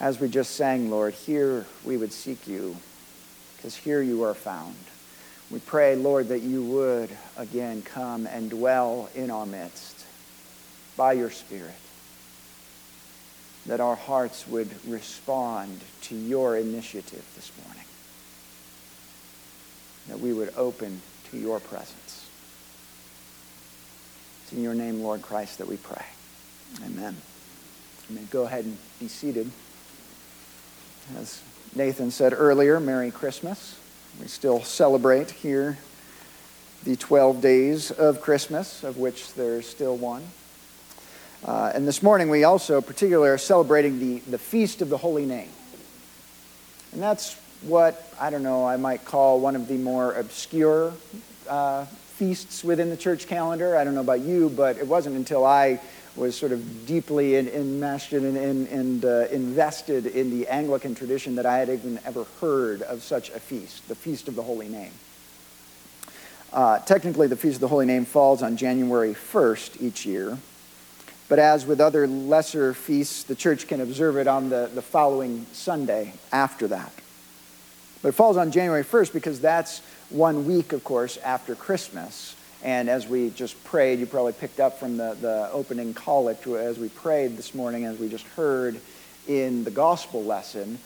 As we just sang, Lord, here we would seek you, because here you are found. We pray, Lord, that you would again come and dwell in our midst by your Spirit, that our hearts would respond to your initiative this morning, that we would open to your presence. It's in your name, Lord Christ, that we pray. Amen. May go ahead and be seated. As Nathan said earlier, Merry Christmas. We still celebrate here the 12 days of Christmas, of which there's still one. Uh, and this morning we also particularly are celebrating the, the Feast of the Holy Name. And that's what, I don't know, I might call one of the more obscure uh, feasts within the church calendar. I don't know about you, but it wasn't until I was sort of deeply enmeshed and, and, and uh, invested in the Anglican tradition that I had even ever heard of such a feast, the Feast of the Holy Name. Uh, technically, the Feast of the Holy Name falls on January 1st each year, but as with other lesser feasts, the church can observe it on the, the following Sunday after that. But it falls on January 1st because that's one week, of course, after Christmas. And as we just prayed, you probably picked up from the, the opening collect as we prayed this morning, as we just heard in the gospel lesson.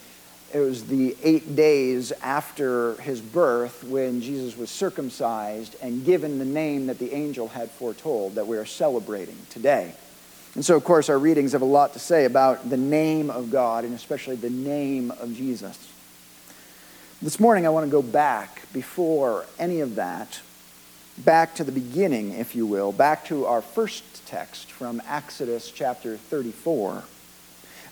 It was the eight days after his birth when Jesus was circumcised and given the name that the angel had foretold that we are celebrating today. And so, of course, our readings have a lot to say about the name of God and especially the name of Jesus. This morning, I want to go back before any of that back to the beginning, if you will, back to our first text from Exodus chapter 34. And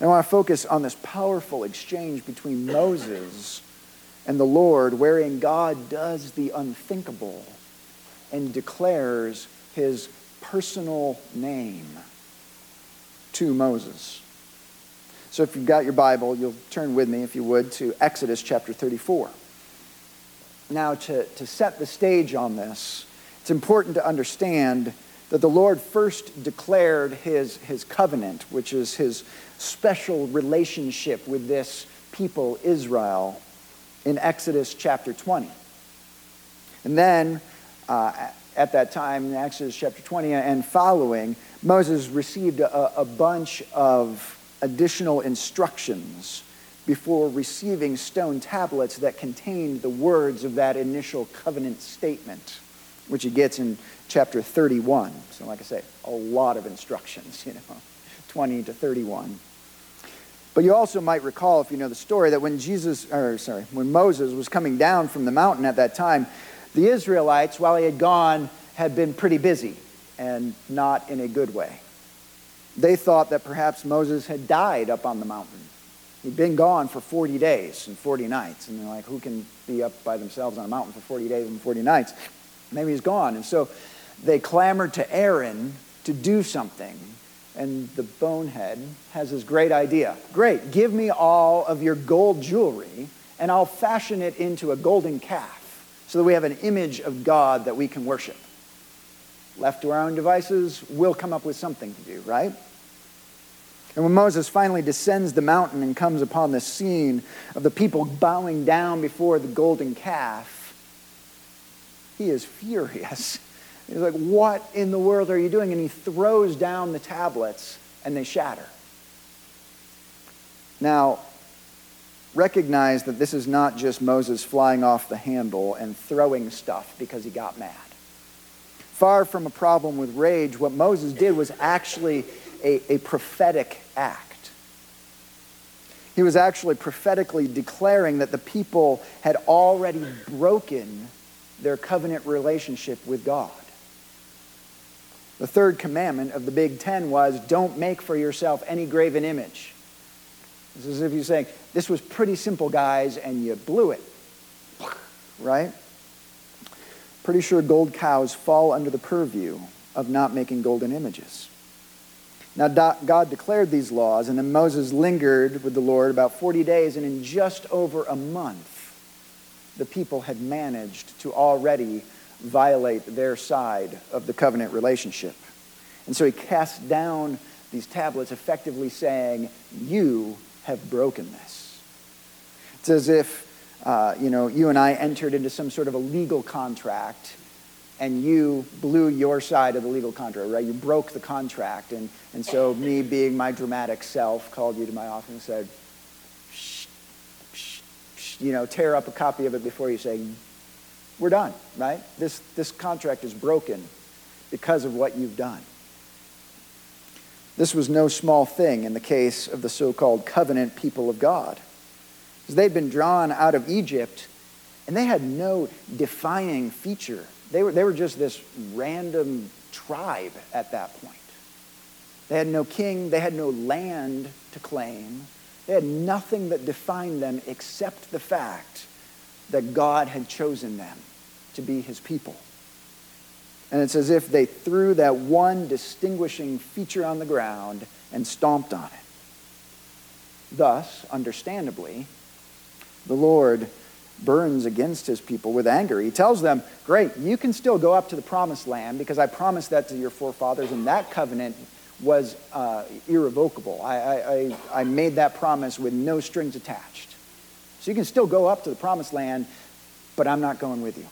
I want to focus on this powerful exchange between Moses and the Lord, wherein God does the unthinkable and declares his personal name to Moses. So if you've got your Bible, you'll turn with me, if you would, to Exodus chapter 34. Now, to, to set the stage on this, it's important to understand that the Lord first declared his, his covenant, which is his special relationship with this people, Israel, in Exodus chapter 20. And then, uh, at that time, in Exodus chapter 20 and following, Moses received a, a bunch of additional instructions before receiving stone tablets that contained the words of that initial covenant statement which he gets in chapter 31. So, like I say, a lot of instructions, you know, 20 to 31. But you also might recall, if you know the story, that when Jesus, or sorry, when Moses was coming down from the mountain at that time, the Israelites, while he had gone, had been pretty busy and not in a good way. They thought that perhaps Moses had died up on the mountain. He'd been gone for 40 days and 40 nights. And they're like, who can be up by themselves on a mountain for 40 days and 40 nights? Maybe he's gone. And so they clamored to Aaron to do something. And the bonehead has this great idea. Great, give me all of your gold jewelry, and I'll fashion it into a golden calf so that we have an image of God that we can worship. Left to our own devices, we'll come up with something to do, right? And when Moses finally descends the mountain and comes upon the scene of the people bowing down before the golden calf, he is furious. He's like, What in the world are you doing? And he throws down the tablets and they shatter. Now, recognize that this is not just Moses flying off the handle and throwing stuff because he got mad. Far from a problem with rage, what Moses did was actually a, a prophetic act. He was actually prophetically declaring that the people had already broken their covenant relationship with God. The third commandment of the Big Ten was don't make for yourself any graven image. It's as if you're saying, this was pretty simple, guys, and you blew it. Right? Pretty sure gold cows fall under the purview of not making golden images. Now, God declared these laws, and then Moses lingered with the Lord about 40 days, and in just over a month, the people had managed to already violate their side of the covenant relationship. And so he cast down these tablets, effectively saying, You have broken this. It's as if, uh, you know, you and I entered into some sort of a legal contract and you blew your side of the legal contract, right? You broke the contract. And, and so, me being my dramatic self, called you to my office and said, you know, tear up a copy of it before you say, we're done, right? This, this contract is broken because of what you've done. This was no small thing in the case of the so called covenant people of God. Because they'd been drawn out of Egypt and they had no defining feature they were, they were just this random tribe at that point. They had no king, they had no land to claim. They had nothing that defined them except the fact that God had chosen them to be his people. And it's as if they threw that one distinguishing feature on the ground and stomped on it. Thus, understandably, the Lord burns against his people with anger. He tells them, Great, you can still go up to the promised land because I promised that to your forefathers, and that covenant was uh, irrevocable. I, I, I made that promise with no strings attached. So you can still go up to the promised land, but I'm not going with you.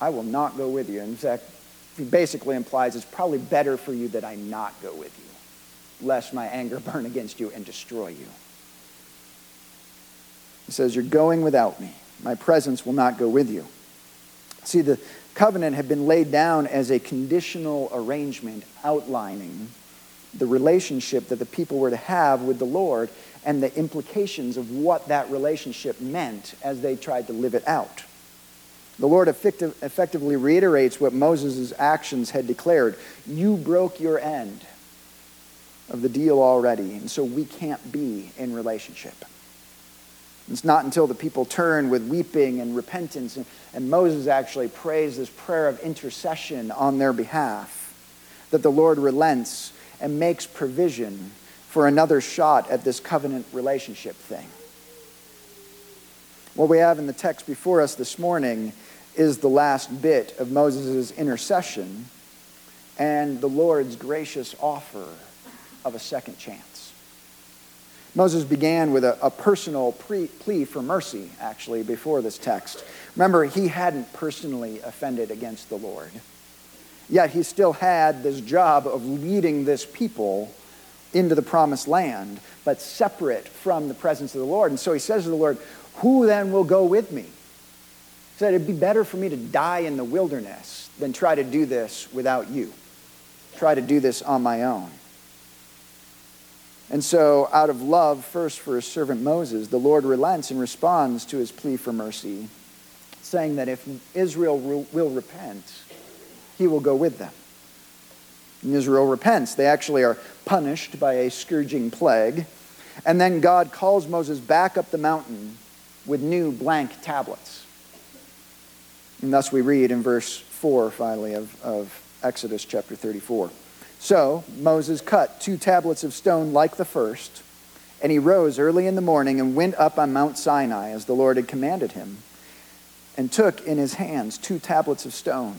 I will not go with you. In fact, he basically implies it's probably better for you that I not go with you, lest my anger burn against you and destroy you. He says, You're going without me. My presence will not go with you. See, the covenant had been laid down as a conditional arrangement outlining the relationship that the people were to have with the Lord and the implications of what that relationship meant as they tried to live it out. The Lord effective, effectively reiterates what Moses' actions had declared. You broke your end of the deal already, and so we can't be in relationship. It's not until the people turn with weeping and repentance, and, and, Moses actually prays this prayer of intercession on their behalf, that the Lord relents and makes provision for another shot at this covenant relationship thing. What we have in the text before us this morning is the last bit of Moses' intercession and the Lord's gracious offer of a second chance. Moses began with a, a personal pre- plea for mercy, actually, before this text. Remember, he hadn't personally offended against the Lord. Yet he still had this job of leading this people into the promised land, but separate from the presence of the Lord. And so he says to the Lord, Who then will go with me? He said, It'd be better for me to die in the wilderness than try to do this without you, try to do this on my own. And so, out of love, first for his servant Moses, the Lord relents and responds to his plea for mercy, saying that if Israel will repent, he will go with them. And Israel repents. They actually are punished by a scourging plague. And then God calls Moses back up the mountain with new blank tablets. And thus we read in verse 4, finally, of, of Exodus chapter 34. So Moses cut two tablets of stone like the first, and he rose early in the morning and went up on Mount Sinai as the Lord had commanded him, and took in his hands two tablets of stone.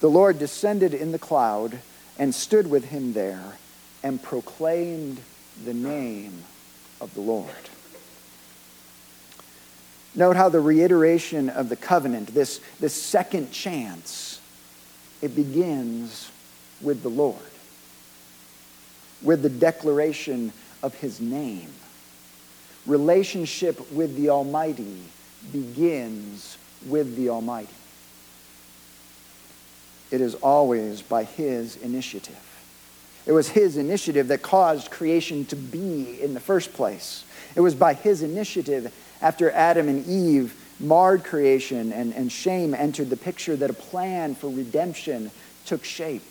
The Lord descended in the cloud and stood with him there and proclaimed the name of the Lord. Note how the reiteration of the covenant, this, this second chance, it begins with the Lord, with the declaration of his name. Relationship with the Almighty begins with the Almighty. It is always by his initiative. It was his initiative that caused creation to be in the first place. It was by his initiative, after Adam and Eve marred creation and, and shame entered the picture, that a plan for redemption took shape.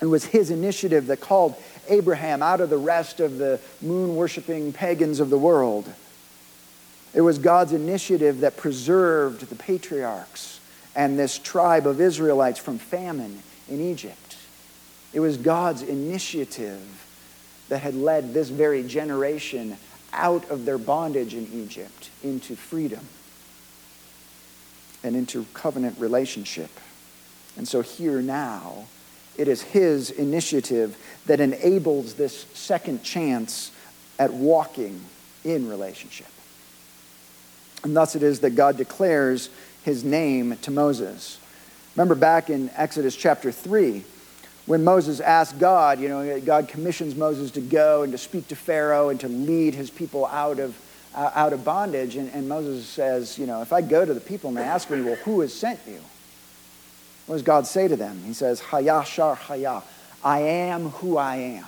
It was his initiative that called Abraham out of the rest of the moon worshiping pagans of the world. It was God's initiative that preserved the patriarchs and this tribe of Israelites from famine in Egypt. It was God's initiative that had led this very generation out of their bondage in Egypt into freedom and into covenant relationship. And so here now, it is his initiative that enables this second chance at walking in relationship. And thus it is that God declares his name to Moses. Remember back in Exodus chapter 3, when Moses asked God, you know, God commissions Moses to go and to speak to Pharaoh and to lead his people out of, uh, out of bondage. And, and Moses says, you know, if I go to the people and they ask me, well, who has sent you? What does God say to them? He says, Ehyeh Asher Ehyeh. I am who I am.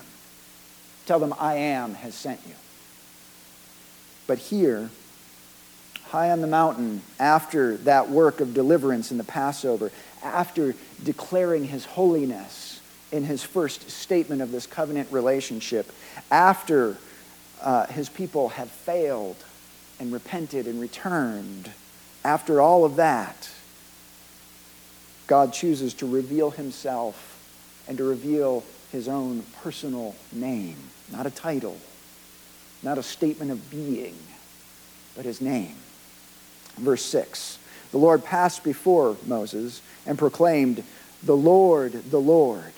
Tell them I am has sent you. But here, high on the mountain, after that work of deliverance in the Passover, after declaring his holiness in his first statement of this covenant relationship, after uh, his people have failed and repented and returned, after all of that, God chooses to reveal himself and to reveal his own personal name, not a title, not a statement of being, but his name. Verse 6 The Lord passed before Moses and proclaimed, The Lord, the Lord,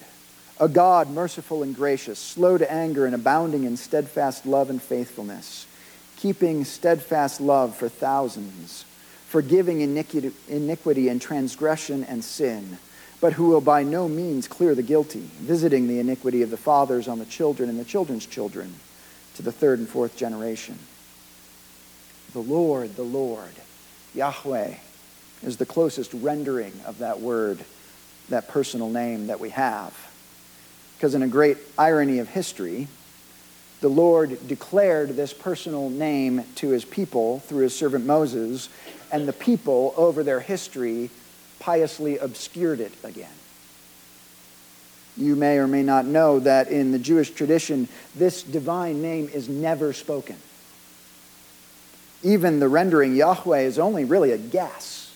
a God merciful and gracious, slow to anger and abounding in steadfast love and faithfulness, keeping steadfast love for thousands, forgiving iniquity and transgression and sin but who will by no means clear the guilty, visiting the iniquity of the fathers on the children and the children's children to the third and fourth generation. The Lord, the Lord, Yahweh, is the closest rendering of that word, that personal name that we have. Because in a great irony of history, the Lord declared this personal name to his people through his servant Moses, and the people, over their history, piously obscured it again. You may or may not know that in the Jewish tradition, this divine name is never spoken. Even the rendering Yahweh is only really a guess,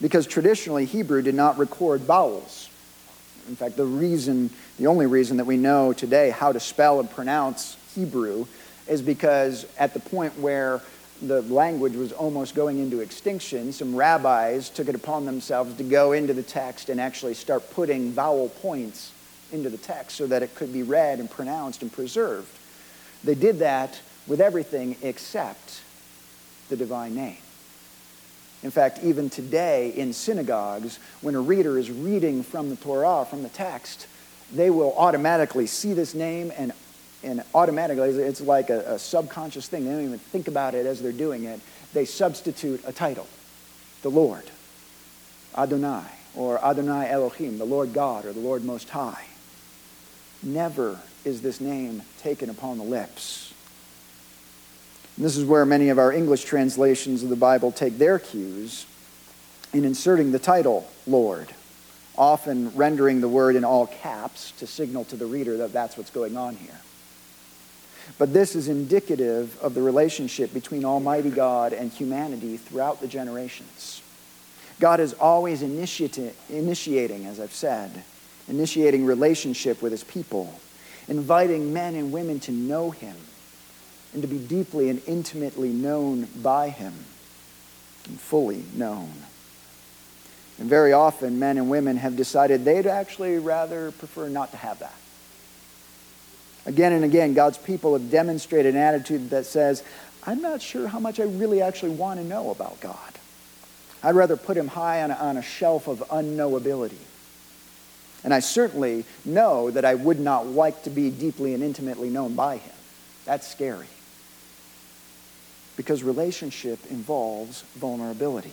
because traditionally Hebrew did not record vowels. In fact, the reason, the only reason that we know today how to spell and pronounce Hebrew is because at the point where the language was almost going into extinction, some rabbis took it upon themselves to go into the text and actually start putting vowel points into the text so that it could be read and pronounced and preserved. They did that with everything except the divine name. In fact, even today in synagogues, when a reader is reading from the Torah, from the text, they will automatically see this name and and automatically, it's like a, a, subconscious thing. They don't even think about it as they're doing it. They substitute a title, the Lord, Adonai, or Adonai Elohim, the Lord God, or the Lord Most High. Never is this name taken upon the lips. And this is where many of our English translations of the Bible take their cues in inserting the title, Lord, often rendering the word in all caps to signal to the reader that that's what's going on here. But this is indicative of the relationship between Almighty God and humanity throughout the generations. God is always initiating, as I've said, initiating relationship with his people, inviting men and women to know him and to be deeply and intimately known by him and fully known. And very often, men and women have decided they'd actually rather prefer not to have that. Again and again, God's people have demonstrated an attitude that says, I'm not sure how much I really actually want to know about God. I'd rather put him high on a, on a shelf of unknowability. And I certainly know that I would not like to be deeply and intimately known by him. That's scary. Because relationship involves vulnerability.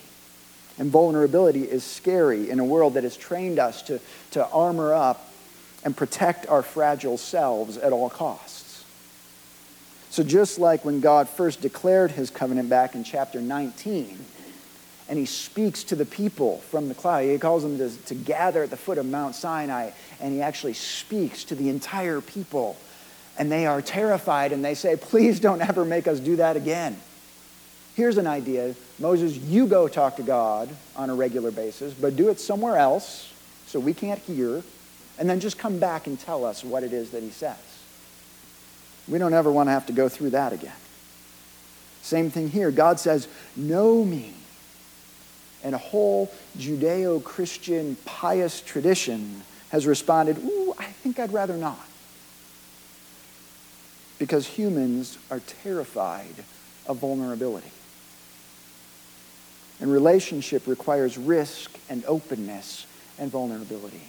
And vulnerability is scary in a world that has trained us to, to armor up and protect our fragile selves at all costs. So, just like when God first declared his covenant back in chapter 19, and he speaks to the people from the cloud, he calls them to, to gather at the foot of Mount Sinai, and he actually speaks to the entire people. And they are terrified and they say, Please don't ever make us do that again. Here's an idea Moses, you go talk to God on a regular basis, but do it somewhere else so we can't hear and then just come back and tell us what it is that he says. We don't ever want to have to go through that again. Same thing here. God says, Know me. And a whole Judeo Christian pious tradition has responded, Ooh, I think I'd rather not. because humans are terrified of vulnerability. And relationship requires risk and openness and vulnerability.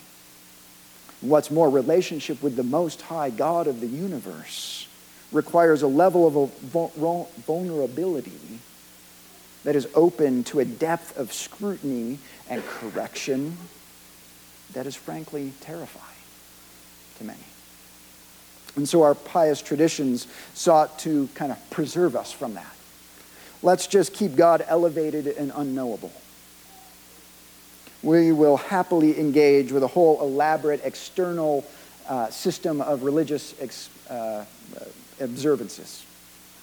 What's more, relationship with the Most High God of the universe requires a level of vulnerability that is open to a depth of scrutiny and correction that is frankly terrifying to many. And so our pious traditions sought to kind of preserve us from that. Let's just keep God elevated and unknowable. We will happily engage with a whole elaborate external uh, system of religious ex, uh, observances.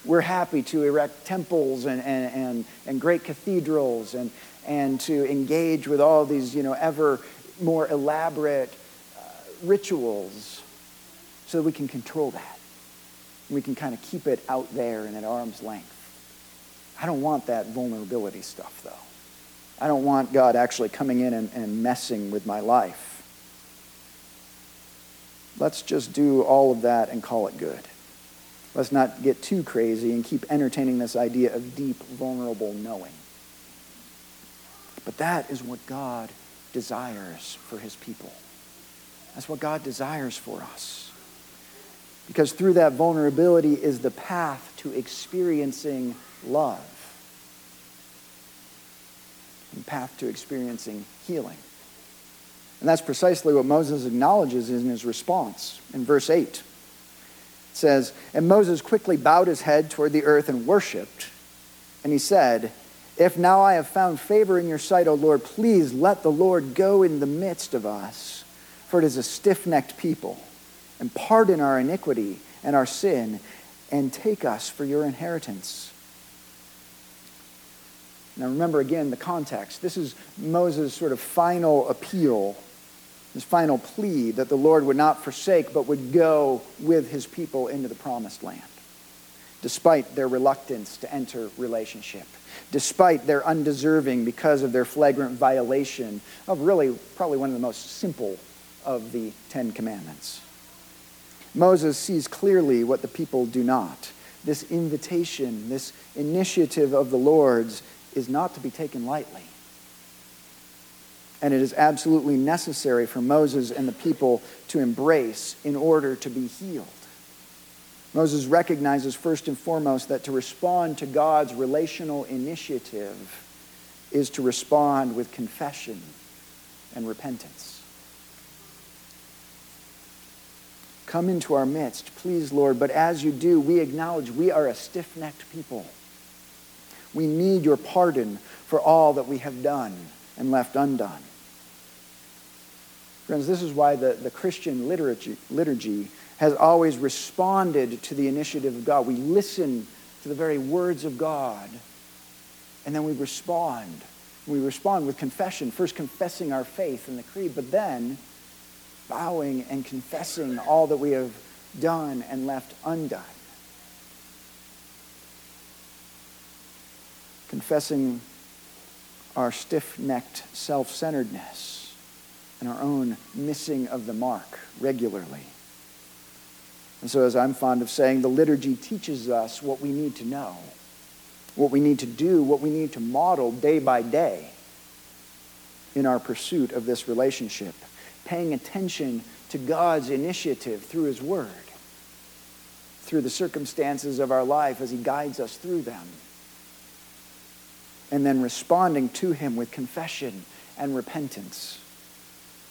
We're happy to erect temples and, and, and, and great cathedrals and, and to engage with all these, you know, ever more elaborate uh, rituals so that we can control that. We can kind of keep it out there and at arm's length. I don't want that vulnerability stuff, though. I don't want God actually coming in and, and messing with my life. Let's just do all of that and call it good. Let's not get too crazy and keep entertaining this idea of deep, vulnerable knowing. But that is what God desires for his people. That's what God desires for us. Because through that vulnerability is the path to experiencing love and path to experiencing healing. And that's precisely what Moses acknowledges in his response in verse 8. It says, And Moses quickly bowed his head toward the earth and worshiped. And he said, if now I have found favor in your sight, O Lord, please let the Lord go in the midst of us, for it is a stiff necked people, and pardon our iniquity and our sin, and take us for your inheritance. Now remember again the context. This is Moses' sort of final appeal, his final plea that the Lord would not forsake, but would go with his people into the promised land, despite their reluctance to enter relationship despite their undeserving because of their flagrant violation of really probably one of the most simple of the Ten Commandments. Moses sees clearly what the people do not. This invitation, this initiative of the Lord's is not to be taken lightly. And it is absolutely necessary for Moses and the people to embrace in order to be healed. Moses recognizes first and foremost that to respond to God's relational initiative is to respond with confession and repentance. Come into our midst, please, Lord, but as you do, we acknowledge we are a stiff necked people. We need your pardon for all that we have done and left undone. Friends, this is why the, the Christian liturgy, liturgy has always responded to the initiative of God. We listen to the very words of God, and then we respond. We respond with confession, first confessing our faith in the creed, but then bowing and confessing all that we have done and left undone. Confessing our stiff necked self centeredness and our own missing of the mark regularly. And so, as I'm fond of saying, the liturgy teaches us what we need to know, what we need to do, what we need to model day by day in our pursuit of this relationship, paying attention to God's initiative through His Word, through the circumstances of our life as He guides us through them, and then responding to Him with confession and repentance.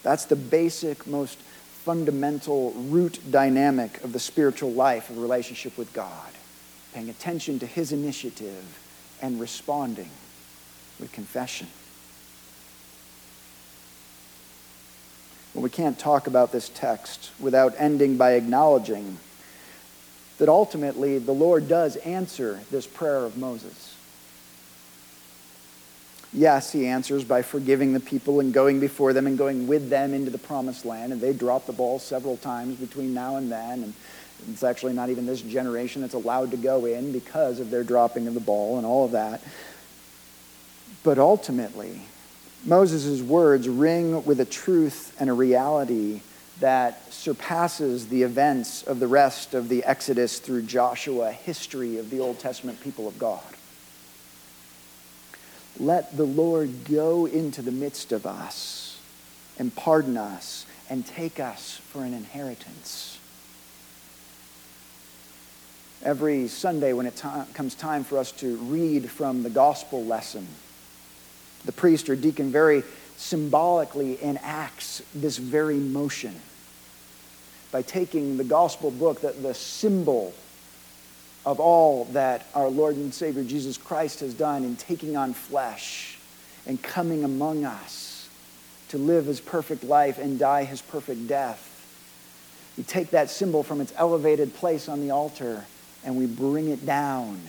That's the basic, most fundamental root dynamic of the spiritual life of relationship with God, paying attention to his initiative and responding with confession. Well, we can't talk about this text without ending by acknowledging that ultimately the Lord does answer this prayer of Moses. Yes, he answers by forgiving the people and going before them and going with them into the promised land. And they drop the ball several times between now and then. And it's actually not even this generation that's allowed to go in because of their dropping of the ball and all of that. But ultimately, Moses' words ring with a truth and a reality that surpasses the events of the rest of the Exodus through Joshua history of the Old Testament people of God. Let the Lord go into the midst of us and pardon us and take us for an inheritance. Every Sunday, when it comes time for us to read from the gospel lesson, the priest or deacon very symbolically enacts this very motion by taking the gospel book, the, the symbol of all that our Lord and Savior Jesus Christ has done in taking on flesh and coming among us to live his perfect life and die his perfect death. We take that symbol from its elevated place on the altar and we bring it down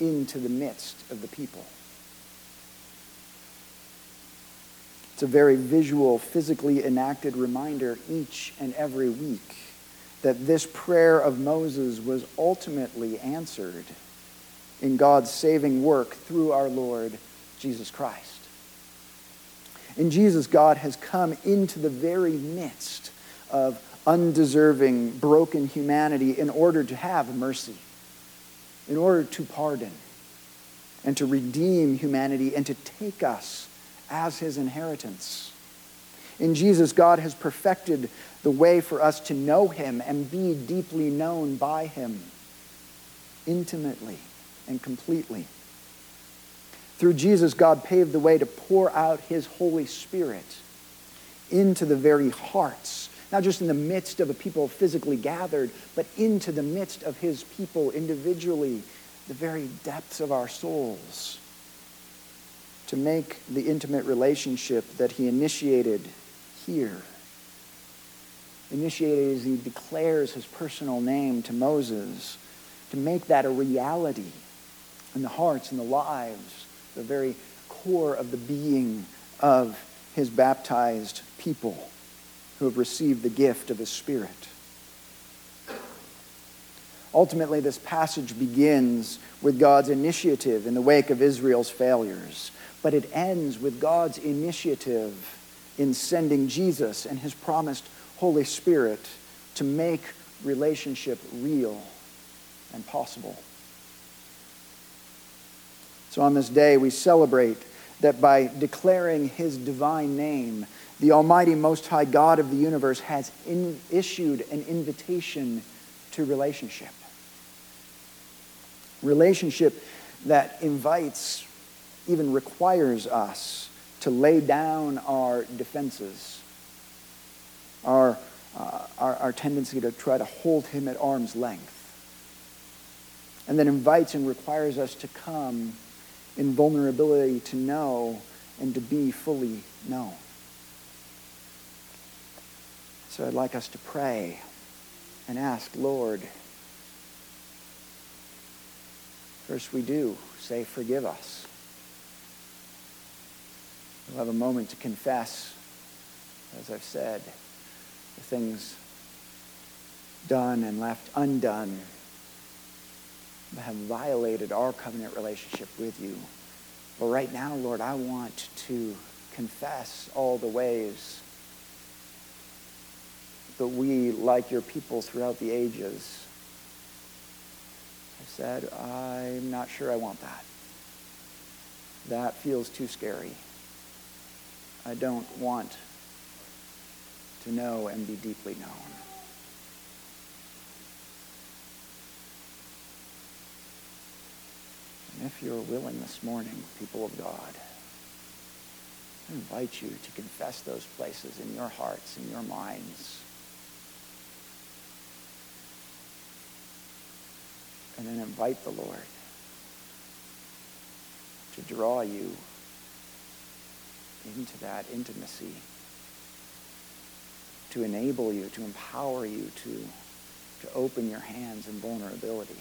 into the midst of the people. It's a very visual, physically enacted reminder each and every week that this prayer of Moses was ultimately answered in God's saving work through our Lord Jesus Christ. In Jesus, God has come into the very midst of undeserving, broken humanity in order to have mercy, in order to pardon, and to redeem humanity and to take us as his inheritance. In Jesus, God has perfected the way for us to know him and be deeply known by him, intimately and completely. Through Jesus, God paved the way to pour out his Holy Spirit into the very hearts, not just in the midst of a people physically gathered, but into the midst of his people individually, the very depths of our souls to make the intimate relationship that he initiated here. Initiated as he declares his personal name to Moses, to make that a reality in the hearts and the lives, the very core of the being of his baptized people who have received the gift of his Spirit. Ultimately, this passage begins with God's initiative in the wake of Israel's failures but it ends with God's initiative in sending Jesus and his promised Holy Spirit to make relationship real and possible. So on this day, we celebrate that by declaring his divine name, the Almighty Most High God of the universe has in, issued an invitation to relationship. Relationship that invites even requires us to lay down our defenses, our, uh, our, our tendency to try to hold him at arm's length, and then invites and requires us to come in vulnerability to know and to be fully known. So I'd like us to pray and ask, Lord, first we do say, forgive us. We'll have a moment to confess, as I've said, the things done and left undone that have violated our covenant relationship with you. But right now, Lord, I want to confess all the ways that we, like your people throughout the ages, have said, I'm not sure I want that. That feels too scary. I don't want to know and be deeply known. And if you're willing this morning, people of God, I invite you to confess those places in your hearts, in your minds. And then invite the Lord to draw you into that intimacy, to enable you, to empower you to, to open your hands in vulnerability.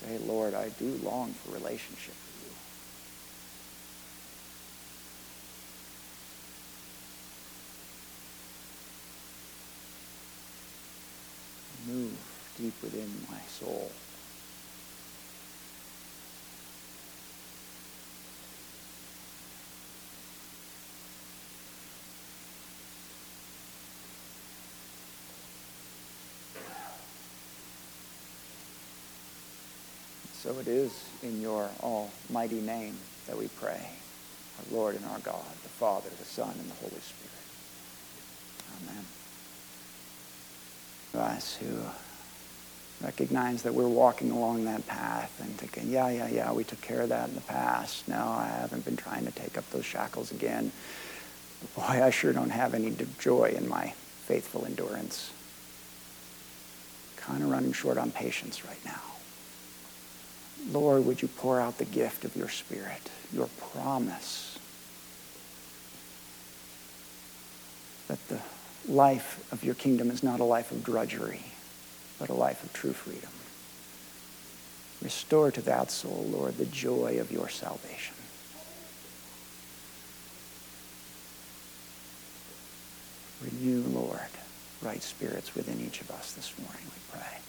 Say, Lord, I do long for relationship with you. Move deep within my soul. So it is in your almighty name that we pray, our Lord and our God, the Father, the Son, and the Holy Spirit. Amen. Us who recognize that we're walking along that path and thinking, yeah, yeah, yeah, we took care of that in the past. No, I haven't been trying to take up those shackles again. Boy, I sure don't have any joy in my faithful endurance. Kind of running short on patience right now. Lord, would you pour out the gift of your Spirit, your promise that the life of your kingdom is not a life of drudgery, but a life of true freedom. Restore to that soul, Lord, the joy of your salvation. Renew, Lord, right spirits within each of us this morning, we pray.